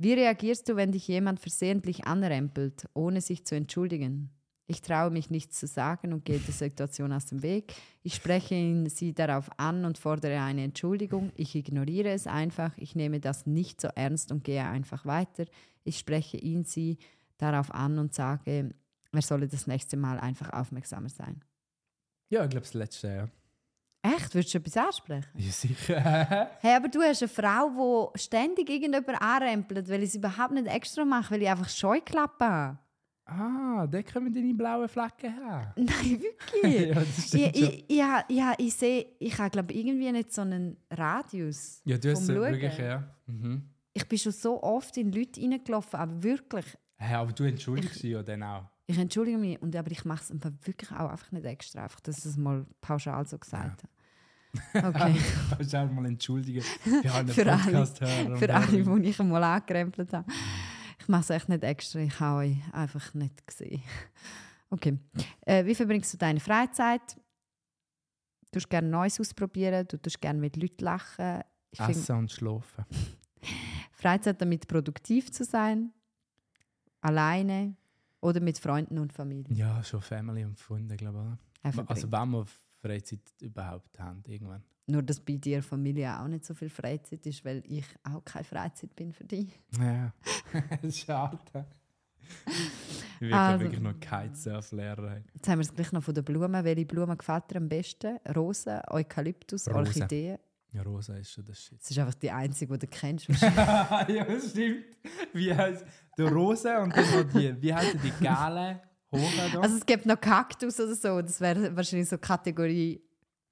Wie reagierst du, wenn dich jemand versehentlich anrempelt, ohne sich zu entschuldigen? Ich traue mich nichts zu sagen und gehe der Situation aus dem Weg. Ich spreche ihn sie darauf an und fordere eine Entschuldigung. Ich ignoriere es einfach. Ich nehme das nicht so ernst und gehe einfach weiter. Ich spreche ihn sie darauf an und sage, er solle das nächste Mal einfach aufmerksamer sein. Ja, ich glaube, das letzte, ja. Echt? Würdest du etwas ansprechen? Ja, sicher. [laughs] Hey, aber du hast eine Frau, die ständig irgendjemand anrempelt, weil ich es überhaupt nicht extra mache, weil ich einfach Scheuklappen habe. ah, da kommen deine blauen Flecken her. [laughs] Nein, wirklich. [laughs] ja, das ich, stimmt schon. ich, ja, ja, ich sehe, ich habe glaube irgendwie nicht so einen Radius. Ja, du hast es wirklich, ja. Mhm. Ich bin schon so oft in Leute reingelaufen, aber wirklich, Hey, aber du entschuldigst dich ja dann auch. ich entschuldige mich, und, aber ich mache es einfach wirklich auch einfach nicht extra, einfach, dass ich es mal pauschal so gesagt habe. Okay, Kannst du auch mal entschuldigen [laughs] für alle Für alle. Für alle, die ich einmal angerempelt habe. Ich mache es echt nicht extra, ich habe euch einfach nicht gesehen. Okay, äh, wie verbringst du deine Freizeit? Du tust gerne Neues ausprobieren, du tust gerne mit Leuten lachen. Ich Essen und schlafen. [laughs] Freizeit damit produktiv zu sein, alleine oder mit Freunden und Familie. Ja, schon Family und Freunde, glaube ich. Also wenn wir Freizeit überhaupt haben, irgendwann. Nur, dass bei dir Familie auch nicht so viel Freizeit ist, weil ich auch keine Freizeit bin für dich. Ja, [laughs] schade. Ich will Also- wirklich noch Kitesurf-Lehrer. Jetzt haben wir es gleich noch von den Blumen. Welche Blume gefällt dir am besten? Rosen, Eukalyptus, Rosen. Orchideen? Ja, Rosa ist schon das Shit. Das ist einfach die einzige, die du kennst. [laughs] ja, das stimmt. Wie heißt der Rosa und dann noch die, wie heißen die da? also es gibt noch Kaktus oder so. Das wäre wahrscheinlich so Kategorie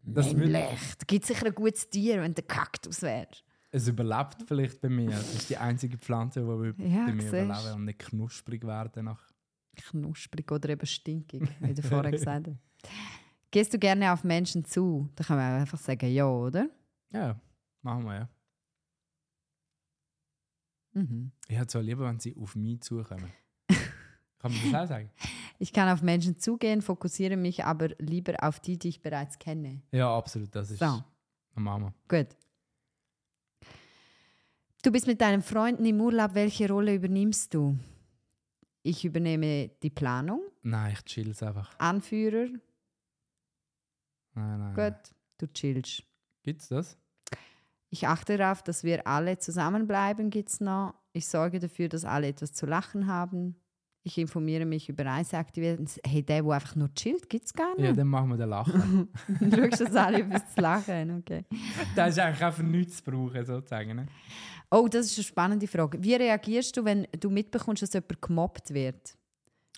Das männlich. Da gibt es sicher ein gutes Tier, wenn der Kaktus wäre. es überlebt vielleicht bei mir. Das ist die einzige Pflanze, die Ja, bei mir überleben und nicht knusprig werden. Nach. Knusprig oder eben stinkig, [laughs] wie du vorher gesagt hast. Gehst du gerne auf Menschen zu? Da kann man einfach sagen, ja, oder? Ja, machen wir ja. Mhm. Ich hätte so lieber, wenn sie auf mich zukommen. [laughs] Kann man das auch sagen? Ich kann auf Menschen zugehen, fokussiere mich aber lieber auf die, die ich bereits kenne. Ja, absolut. Das ist. So. Machen Gut. Du bist mit deinen Freunden im Urlaub. Welche Rolle übernimmst du? Ich übernehme die Planung. Nein, ich chill es einfach. Anführer. Nein, nein. Gut, du chillst. Gibt es das? Ich achte darauf, dass wir alle zusammenbleiben, gibt's noch. Ich sorge dafür, dass alle etwas zu lachen haben. Ich informiere mich über Reiseaktivitäten. Hey, der, der einfach nur chillt, gibt es gar Ja, nicht. dann machen wir den Lachen. [laughs] du schaust, dass alle etwas zu lachen okay. das ist eigentlich auch für nichts zu brauchen, sozusagen. Ne? Oh, das ist eine spannende Frage. Wie reagierst du, wenn du mitbekommst, dass jemand gemobbt wird?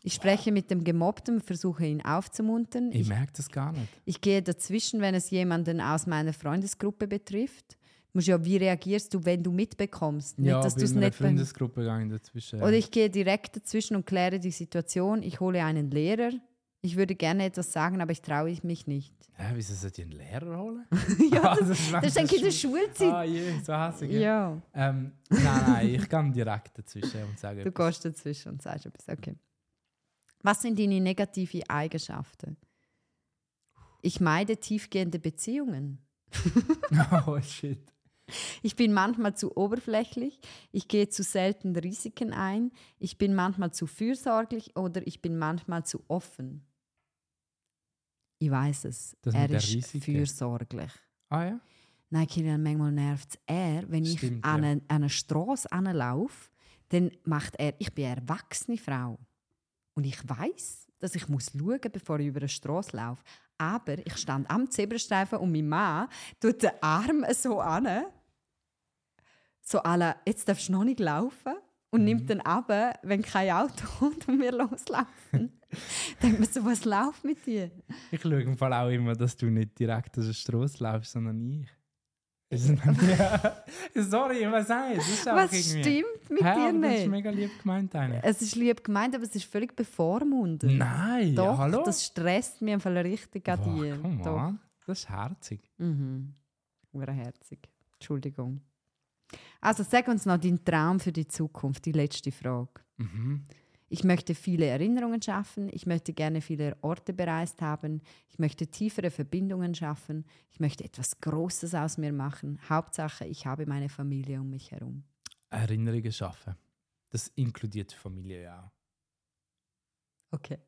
Ich spreche mit dem Gemobbten versuche ihn aufzumuntern. Ich Ich, merke das gar nicht. ich gehe dazwischen, wenn es jemanden aus meiner Freundesgruppe betrifft. Musst ja, wie reagierst du, wenn du mitbekommst? ja, nicht, dass du es nicht Freundesgruppe gegangen dazwischen. Oder ich gehe direkt dazwischen und kläre die Situation. Ich hole einen Lehrer. Ich würde gerne etwas sagen, aber ich traue mich nicht. Hä, wieso soll ich einen Lehrer holen? [laughs] ja, [laughs] Ah, das, ist das ist eigentlich in der Schulzeit. Ah, je, so hassig. Ja. Ähm, nein, nein, ich gehe direkt dazwischen und sage [laughs] Du etwas. gehst dazwischen und sagst etwas. Okay. Was sind deine negativen Eigenschaften? Ich meide tiefgehende Beziehungen. oh, shit. Ich bin manchmal zu oberflächlich. Ich gehe zu selten Risiken ein. Ich bin manchmal zu fürsorglich oder ich bin manchmal zu offen. Ich weiß es. Das er ist Risiken. fürsorglich. Ah ja? Nein, Kilian, manchmal nervt es er, wenn ich Stimmt, an ja. eine, an eine Straße anlaufe, dann macht er, ich bin eine erwachsene Frau. Und ich weiß, dass ich muss schauen muss, bevor ich über eine Straße laufe. Aber ich stand am Zebrastreifen und mein Mann tut den Arm so an. So alle, jetzt darfst du noch nicht laufen. und nimmt dann ab, wenn kein Auto kommt und wir loslaufen. [laughs] Denkt man so, was läuft mit dir? Ich schaue im Fall auch immer, dass du nicht direkt aus der Straße laufst, sondern ich. [laughs] Nicht- ja. Sorry, nicht. Ist einfach Was stimmt mit Hä, dir aber Das ist nicht? mega lieb gemeint, eigentlich. Es ist lieb gemeint, aber es ist völlig bevormundend. Nein, Doch, hallo? das stresst mich einfach richtig an dir. come Doch. on. Das ist herzig. Mhm. Urherzig. Entschuldigung. Also sag uns noch deinen Traum für die Zukunft, die letzte Frage. Mhm. Ich möchte viele Erinnerungen schaffen, ich möchte gerne viele Orte bereist haben, ich möchte tiefere Verbindungen schaffen, ich möchte etwas Großes aus mir machen. Hauptsache, ich habe meine Familie um mich herum. Erinnerungen schaffen. Das inkludiert die Familie ja. Okay.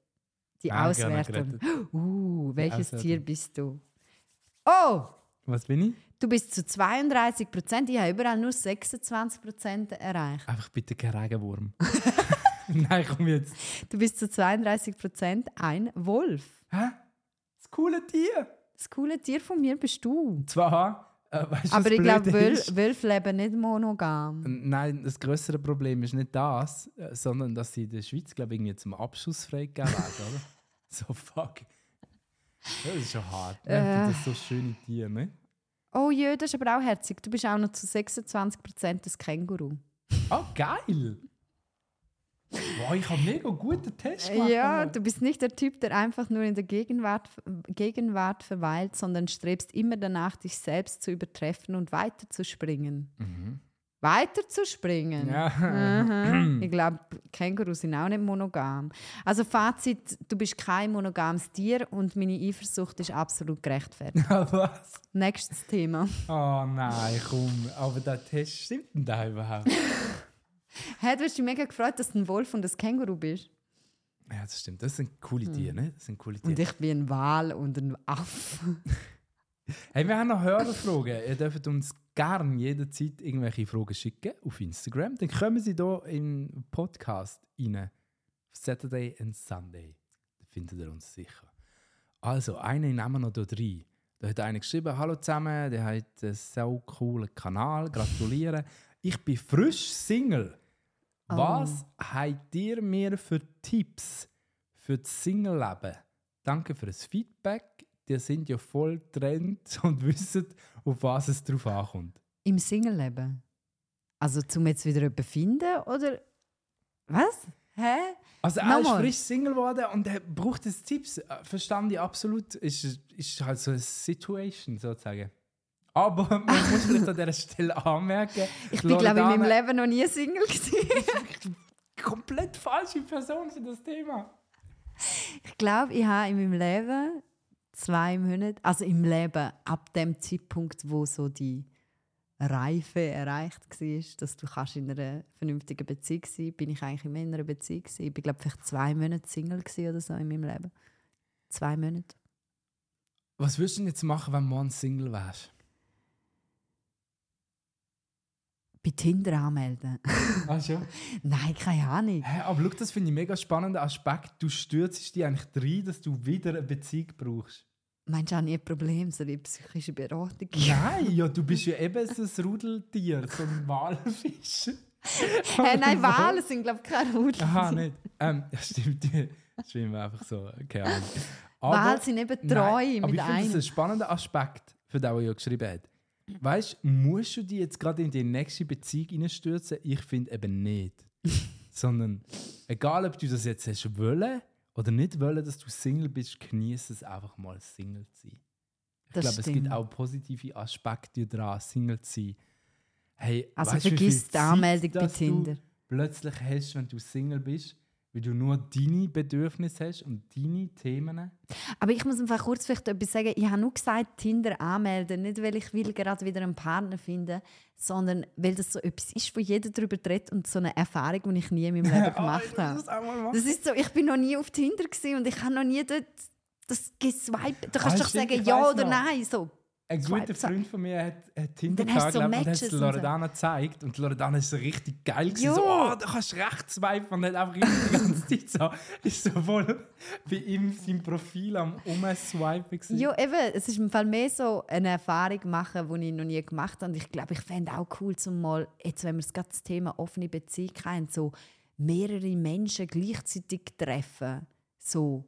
Die Ah, Auswertung. [gasps] Uh, welches. Tier bist du? Oh, Was bin ich? du bist zu 32 Prozent. Ich habe überall nur 26 Prozent erreicht. Einfach bitte kein Regenwurm. [laughs] Nein, komm jetzt. Du bist zu 32 Prozent ein Wolf. Hä? Das coole Tier. Das coole Tier von mir bist du. Zwar, äh, weißt du, Aber ich glaube? Wölfe leben nicht monogam. Nein, das größere Problem ist nicht das, äh, sondern dass sie in der Schweiz, glaube ich, irgendwie zum Abschuss freigegeben werden, [laughs] oder? So, fuck. Das ist schon hart. Ich Äh. das so schöne Tiere, ne? Oh jö, das ist aber auch herzig. Du bist auch noch zu 26 Prozent das Känguru. Oh, geil! Boah, ich habe mega guten Test gemacht. Ja, du bist nicht der Typ, der einfach nur in der Gegenwart, Gegenwart verweilt, sondern strebst immer danach, dich selbst zu übertreffen und weiterzuspringen. Weiterzuspringen? Ja. [clears throat] Ich glaube, Kängurus sind auch nicht monogam. Also Fazit, du bist kein monogames Tier und meine Eifersucht ist absolut gerechtfertigt. [laughs] Was? Nächstes Thema. Oh nein, komm. Aber der Test stimmt denn da überhaupt? [laughs] Hey, du hast dich mega gefreut, dass du ein Wolf und ein Känguru bist. Ja, das stimmt. Das sind coole Tiere, ne? Das sind coole Tiere. Und ich bin ein Wal und ein Affe. [laughs] Hey, wir haben noch Hörerfragen. Ihr dürft uns gerne jederzeit irgendwelche Fragen schicken auf Instagram. Dann kommen sie hier im Podcast rein. Saturday and Sunday. Da findet ihr uns sicher. Also, einen nehmen wir noch hier rein. Da hat einer geschrieben, hallo zusammen, der hat einen so coolen Kanal, gratuliere. Ich bin frisch Single. Was habt ihr mir für Tipps für das Single-Leben? Danke für das Feedback. Die sind ja voll Trend [laughs] und wissen, auf was es drauf ankommt. Im Single-Leben? Also zum jetzt wieder jemanden finden oder... Was? Hä? Also er ist frisch Single geworden und er braucht jetzt Tipps. Äh, Verstand ich absolut. Ist, ist halt so eine Situation sozusagen. Aber [laughs] man muss vielleicht an dieser Stelle anmerken, Ich bin, glaube ich, in meinem Leben noch nie Single gewesen. [laughs] komplett falsche Person für das Thema. Ich glaube, ich habe in meinem Leben zwei Monate, also im Leben ab dem Zeitpunkt, wo so die Reife erreicht war, dass du kannst in einer vernünftigen Beziehung sein bin ich eigentlich immer in einer Beziehung. gewesen. Ich bin, glaube vielleicht zwei Monate Single oder so in meinem Leben. Zwei Monate. Was würdest du denn jetzt machen, wenn du morgen Single wärst? Bei Tinder anmelden. Ach schon? [laughs] Nein, keine Ahnung. Hä, aber schau, das finde ich einen mega spannenden Aspekt. Du stürzt dich eigentlich rein, dass du wieder eine Beziehung brauchst. Meinst du auch nie ein Problem, so eine psychische Beratung? Nein, ja, du bist ja [laughs] eben so ein Rudeltier, so ein Walfisch. Hey, [laughs] nein, Wahlen sind, glaube ich, keine Rudel. Aha, nicht. Ähm, ja, stimmt, die schwimmen einfach so. Keine Ahnung. Aber- Wahlen sind eben treu Nein, aber mit ich finde das einem. ein spannender Aspekt, für den, der ja geschrieben hat. Weißt du, musst du dich jetzt gerade in die nächste Beziehung hineinstürzen? Ich finde eben nicht. [laughs] Sondern, egal ob du das jetzt hast wollen oder nicht wollen, dass du Single bist, genieße es einfach mal, Single zu sein. Ich Das glaube, es stimmt. gibt auch positive Aspekte daran, Single zu sein. Hey, Also weißt vergiss die Zeit, Anmeldung bei Tinder. Du plötzlich hast, wenn du Single bist, weil du nur deine Bedürfnisse hast und deine Themen. Aber ich muss einfach kurz vielleicht etwas sagen. Ich habe nur gesagt, Tinder anmelden. Nicht, weil ich will gerade wieder einen Partner finden sondern weil das so etwas ist, wo jeder darüber redet und so eine Erfahrung, die ich nie in meinem [laughs] Leben gemacht habe. Das ist so, ich bin noch nie auf Tinder und ich habe noch nie dort das geswiped. Du kannst Ah, doch sagen ja oder noch. nein. So. Ein guter swipe. Freund von mir hat, hat Tinder so und hat es. Loredana gezeigt. Und Loredana ist so richtig geil. gewesen. Jo. So, oh, da kannst du rechts swipen. Und hat einfach die ganze Zeit so, [laughs] ist so voll bei ihm sein Profil am Umswipen. Ja, eben, es ist im Fall mehr so eine Erfahrung machen, die ich noch nie gemacht habe. Und ich glaube, ich fände auch cool, zum mal, jetzt, wenn wir das ganze Thema offene Beziehung haben, so mehrere Menschen gleichzeitig treffen. So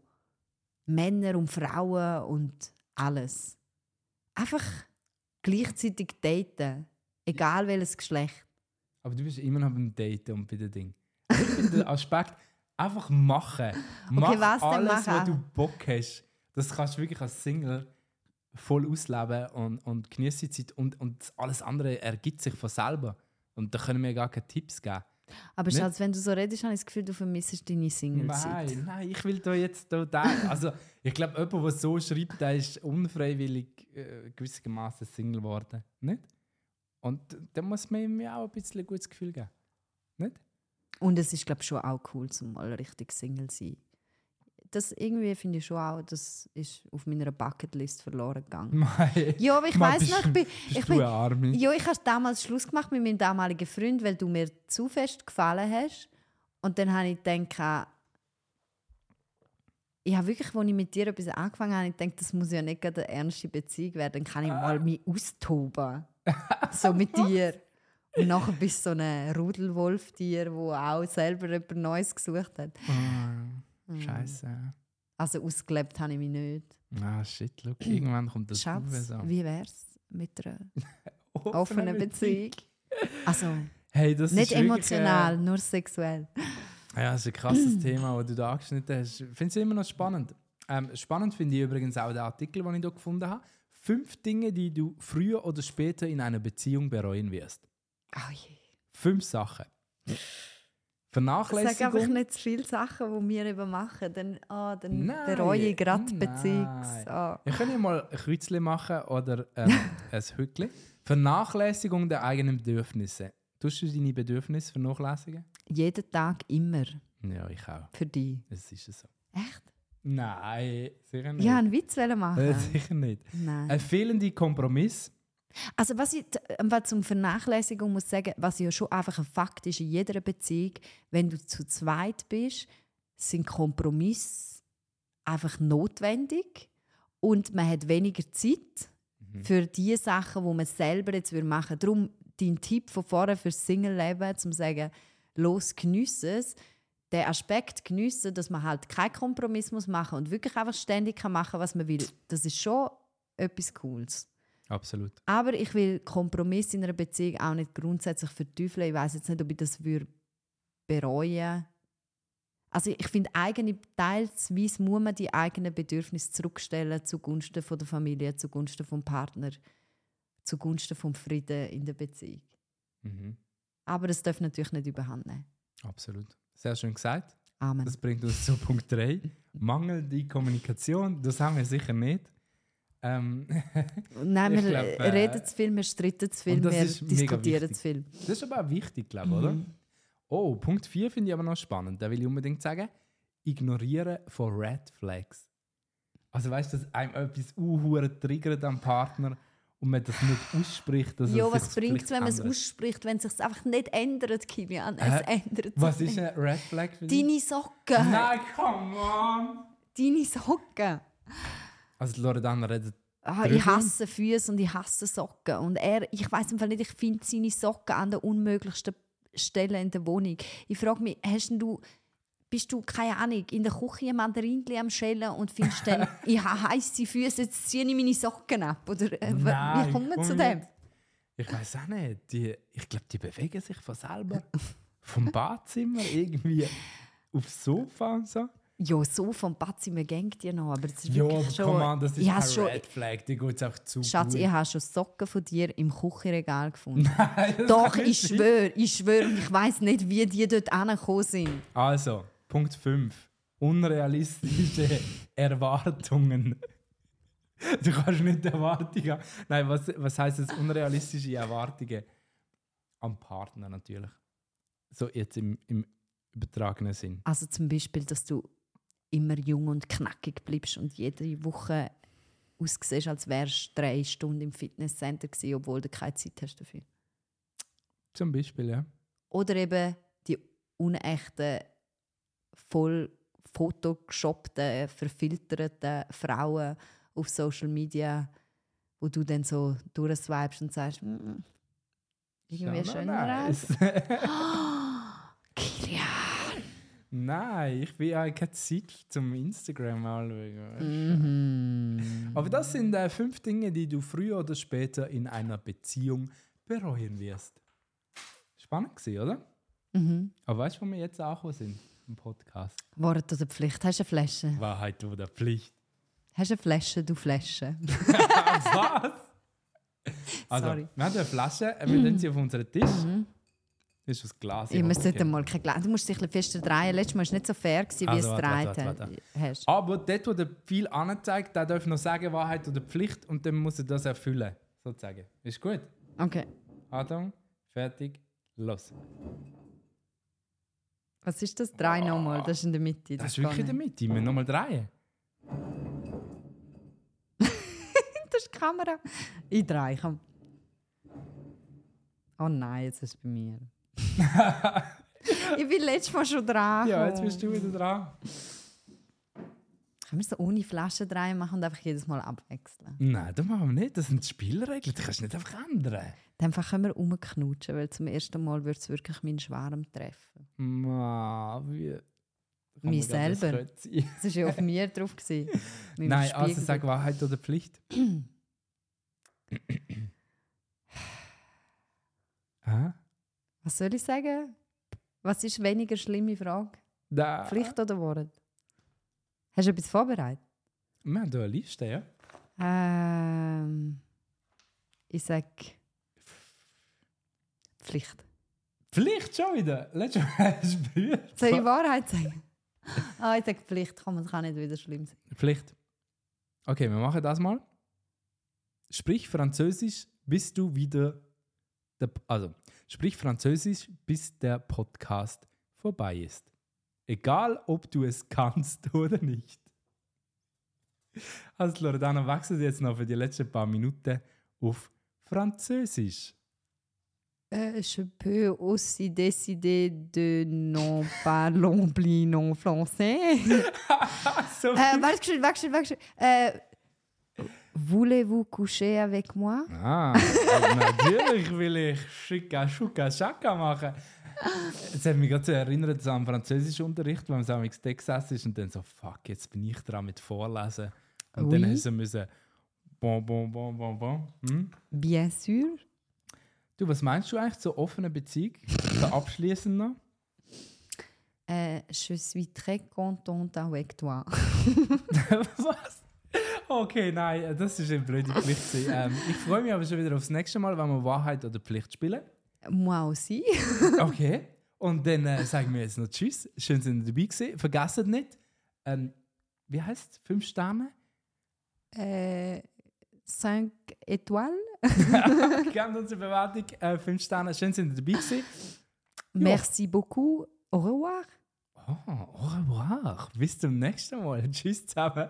Männer und Frauen und alles. Einfach gleichzeitig daten. Egal welches Geschlecht. Aber du bist immer noch beim Daten und bei den Dingen. Ich finde den Aspekt, einfach machen. [laughs] Mach was denn alles, machen? was du Bock hast. Das kannst du wirklich als Single voll ausleben und, und genieße die Zeit. Und, und alles andere ergibt sich von selber. Und da können wir gar keine Tipps geben. Aber Nicht? Schatz, wenn du so redest, habe ich das Gefühl, du vermisst deine Single-Zeit. Nein, nein, ich will da jetzt da, da Also, ich glaube, jemand, der so schreibt, der ist unfreiwillig äh, gewissermaßen Single geworden. Nicht? Und da muss man ihm auch ein bisschen ein gutes Gefühl geben. Nicht? Und es ist, glaube ich, schon auch cool, zum mal richtig Single zu sein. Das irgendwie finde ich schon auch, das ist auf meiner Bucketlist verloren gegangen. [laughs] Mei. Ja, aber ich weiß noch, ich bin, ich du bin, Arme? ja, ich habe damals Schluss gemacht mit meinem damaligen Freund, weil du mir zu fest gefallen hast. Und dann habe ich gedacht, ich habe wirklich, als ich mit dir etwas angefangen habe, ich gedacht, das muss ja nicht gerade eine ernste Beziehung werden, dann kann ich mal mich austoben. so mit [laughs] dir. Und nachher bist du so ein Rudelwolf-Tier, wo auch selber etwas Neues gesucht hat. Scheiße. Also ausgelebt habe ich mich nicht. Ah, shit, look, irgendwann kommt das Schatz, an. wie wär's mit einer [laughs] offenen Beziehung? Also Hey, nicht wirklich, emotional, nur sexuell. Äh, ja, das ist ein krasses Thema, das du da angeschnitten hast. Ich finde es immer noch spannend. Ähm, spannend finde ich übrigens auch den Artikel, den ich hier gefunden habe. Fünf Dinge, die du früher oder später in einer Beziehung bereuen wirst. Oh je. Fünf Sachen. Sag Vernachlässigung. einfach nicht zu viele Sachen, die wir eben machen. Dann, ah, dann Nein, bereue ich gerade. Beziehungs... Ah. Ich kann ja mal ein Kreuzchen machen oder ähm, [laughs] ein Hütchen. Vernachlässigung der eigenen Bedürfnisse. Tust du deine Bedürfnisse vernachlässigen? Jeden Tag immer Ja, ich auch. für dich. Es ist so. Echt? Nein, sicher nicht. Ich wollte einen Witz Äh, machen. [laughs] sicher nicht. Nein. Ein fehlender Kompromiss. Also was ich was zum Vernachlässigung muss sagen, was ja schon einfach ein Fakt ist in jeder Beziehung, wenn du zu zweit bist, sind Kompromisse einfach notwendig und man hat weniger Zeit für die Sachen, wo man selber jetzt will machen. Darum dein Tipp von vorher fürs Single-Leben, zum sagen, los geniessen es, den Aspekt geniessen, dass man halt keinen Kompromiss muss machen und wirklich einfach ständig kann machen, was man will. Das ist schon etwas Cooles. Absolut. Aber ich will Kompromiss in einer Beziehung auch nicht grundsätzlich verteufeln. Ich weiß jetzt nicht, ob ich das würde bereuen Also ich finde, eigene, teilsweise muss man die eigenen Bedürfnisse zurückstellen zugunsten von der Familie, zugunsten vom Partner, zugunsten vom Frieden in der Beziehung. Mhm. Aber es darf natürlich nicht überhand nehmen. Absolut. Sehr schön gesagt. Amen. Das bringt uns zu Punkt 3. Mangelnde Kommunikation. Das haben wir sicher nicht. Ähm, Nein, [laughs] wir glaub, äh, reden zu viel, wir streiten zu viel, wir diskutieren zu viel. das ist aber auch wichtig, glaube ich, oder? Oh, Punkt 4 finde ich aber noch spannend. Da will ich unbedingt sagen: Ignorieren von Red Flags. Also weißt du, dass einem etwas unhuren triggert am Partner und man das nicht ausspricht. Dass Ja, es was bringt es, wenn man es ausspricht, wenn es sich einfach nicht ändert, Kilian? Es Hä? ändert sich Was ist ein Red Flag für dich? Deine Socken! Nein, come on! Deine Socken! Also Loredana redet Ah, ich hasse Füße und ich hasse Socken. Und er, ich weiß im Fall nicht, ich finde seine Socken an der unmöglichsten Stelle in der Wohnung. Ich frage mich, hast denn du, bist du, keine Ahnung, in der Küche ein Mandarinchen am Schälen und findest dann, [laughs] ich habe heisse Füße, jetzt ziehe ich meine Socken ab? Oder äh, Nein, wie kommt man komm zu dem? Ich weiß auch nicht. Die, ich glaube, die bewegen sich von selber. Vom [laughs] Badzimmer irgendwie aufs Sofa und so. Ja, so vom Badzimmer gängt ihr noch, aber das ist Ja, wirklich schon... an, das ist ich kein has schon, Red Flag. Die geht auch zu Schatz, gut. ich habe schon Socken von dir im Küchenregal gefunden. [laughs] Nein, Doch, ich schwöre, ich schwöre. Ich weiß nicht, wie die dort angekommen sind. Also, Punkt 5. Unrealistische [laughs] Erwartungen. Du kannst nicht Erwartungen. Nein, was, was heisst das? Unrealistische Erwartungen am Partner natürlich. So jetzt im, im übertragenen Sinn. Also zum Beispiel, dass du immer jung und knackig bleibst und jede Woche aussiehst, als wärst du drei Stunden im Fitnesscenter gewesen, obwohl du keine Zeit hast dafür. Zum Beispiel, ja. Oder eben die unechten, voll photoshoppten, verfilterten Frauen auf Social Media, wo du dann so durchswipest und sagst, mm, mm, irgendwie schöner nice. [laughs] Kilian. Nein, ich bin ja keine Zeit zum Instagram anschauen. du. Mhm. Aber das sind äh, fünf Dinge, die du früher oder später in einer Beziehung bereuen wirst. Spannend gewesen, oder? Mhm. Aber weißt du, wo wir jetzt auch sind im Podcast? Wort oder Pflicht? Hast du eine Flasche? Wahrheit oder Pflicht? Hast du eine Flasche, du Flasche? [laughs] Was? [laughs] Also, Sorry. wir haben eine Flasche, äh, wir legen sie auf unseren Tisch. Mhm. Das ist das Glas. Ich muss okay. mal kein Glas. Du musst dich ein bisschen fester drehen. Letztes Mal war es nicht so fair, gewesen, wie Also, es warte, gedreht warte, warte. hast. Aber dort, wo der Pfeil anzeigt, der darf noch sagen, Wahrheit oder Pflicht und dann muss er das erfüllen. Sozusagen. Ist gut? Okay. Achtung, fertig, los. Was ist das? Drei nochmal. Das ist in der Mitte. Das ist wirklich in der Mitte. Wir müssen nochmal drehen. [laughs] Das ist die Kamera. Ich drehe. Komm. Oh nein, jetzt ist es bei mir. [laughs] ich bin letztes Mal schon dran. Ja, jetzt bist du wieder dran. Können wir so ohne Flaschen drehen machen und einfach jedes Mal abwechseln? Nein, das machen wir nicht. Das sind die Spielregeln. Die kannst du nicht einfach ändern. Dann können wir rumknutschen, weil zum ersten Mal wird es wirklich meinen Schwarm treffen. Ma, wie. Mich selber. Das war ja auf [laughs] mir drauf. gewesen. [laughs] Nein, also sag Wahrheit oder Pflicht. [clears throat] Hä? Was soll ich sagen? Was ist weniger schlimme Frage? Da. Pflicht oder Wort? Hast du etwas vorbereitet? Wir haben eine Liste, ja? Ähm, ich sage Pflicht. Pflicht schon wieder? Letztes Mal [laughs] hast du berührt. Soll ich Wahrheit sagen? ah, ich sage Pflicht. Komm, das kann nicht wieder schlimm sein. Pflicht. Okay, wir machen das mal. Sprich Französisch, bis du wieder. Der, also, sprich Französisch, bis der Podcast vorbei ist. Egal, ob du es kannst [laughs] oder nicht. Also, Loredana, wechselt jetzt noch für die letzten paar Minuten auf Französisch. Euh, je peux aussi décider de non [laughs] parler non français. [laughs] so, äh, warte, warte, warte. schnell. Äh, Voulez-vous coucher avec moi? Ah, natürlich will ich Schika, Schuka, Schaka machen. Es hat mich gerade so erinnert an Französischunterricht, wenn man so am Text ist und dann so, fuck, jetzt bin ich dran mit Vorlesen. Und dann Oui. hast du müssen, bon, bon, bon, bon, bon. Hm? Bien sûr. Du, was meinst du eigentlich zur offenen Beziehung? So abschließend noch? Euh, je suis très contente avec toi. [laughs] was? Okay, nein, das ist eine blöde Pflicht. [laughs] ähm, ich freue mich aber schon wieder aufs nächste Mal, wenn wir Wahrheit oder Pflicht spielen. Moi aussi. [laughs] Okay. Und dann äh, sagen wir jetzt noch Tschüss. Schön, dass ihr dabei gewesen. Vergesst nicht, ähm, wie heißt es? Fünf Sterne? Euh, cinq étoiles. [laughs] Gebt unsere Bewertung. Äh, fünf Sterne. Schön, dass ihr dabei gewesen. Merci beaucoup. Au revoir. Oh, au revoir. Bis zum nächsten Mal. Tschüss zusammen.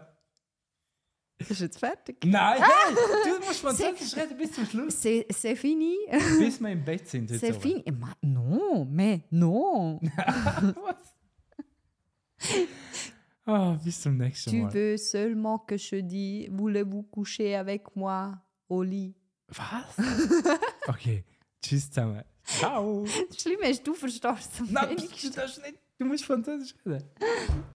Ist jetzt fertig? Nein, hey, du musst Französisch reden bis zum Schluss. C'est c'est fini. Bis wir im Bett sind. heute C'est Abend. fini. Ma- Non, mais non. [laughs] Was? Oh, bis zum nächsten tu Mal. veux seulement que je dise voulez-vous coucher avec moi au lit? Was? Okay. Tschüss zusammen. Ciao. [laughs] Das Schlimme ist, du verstehst es am Nein, wenigsten. du, darfst nicht, du musst Französisch reden.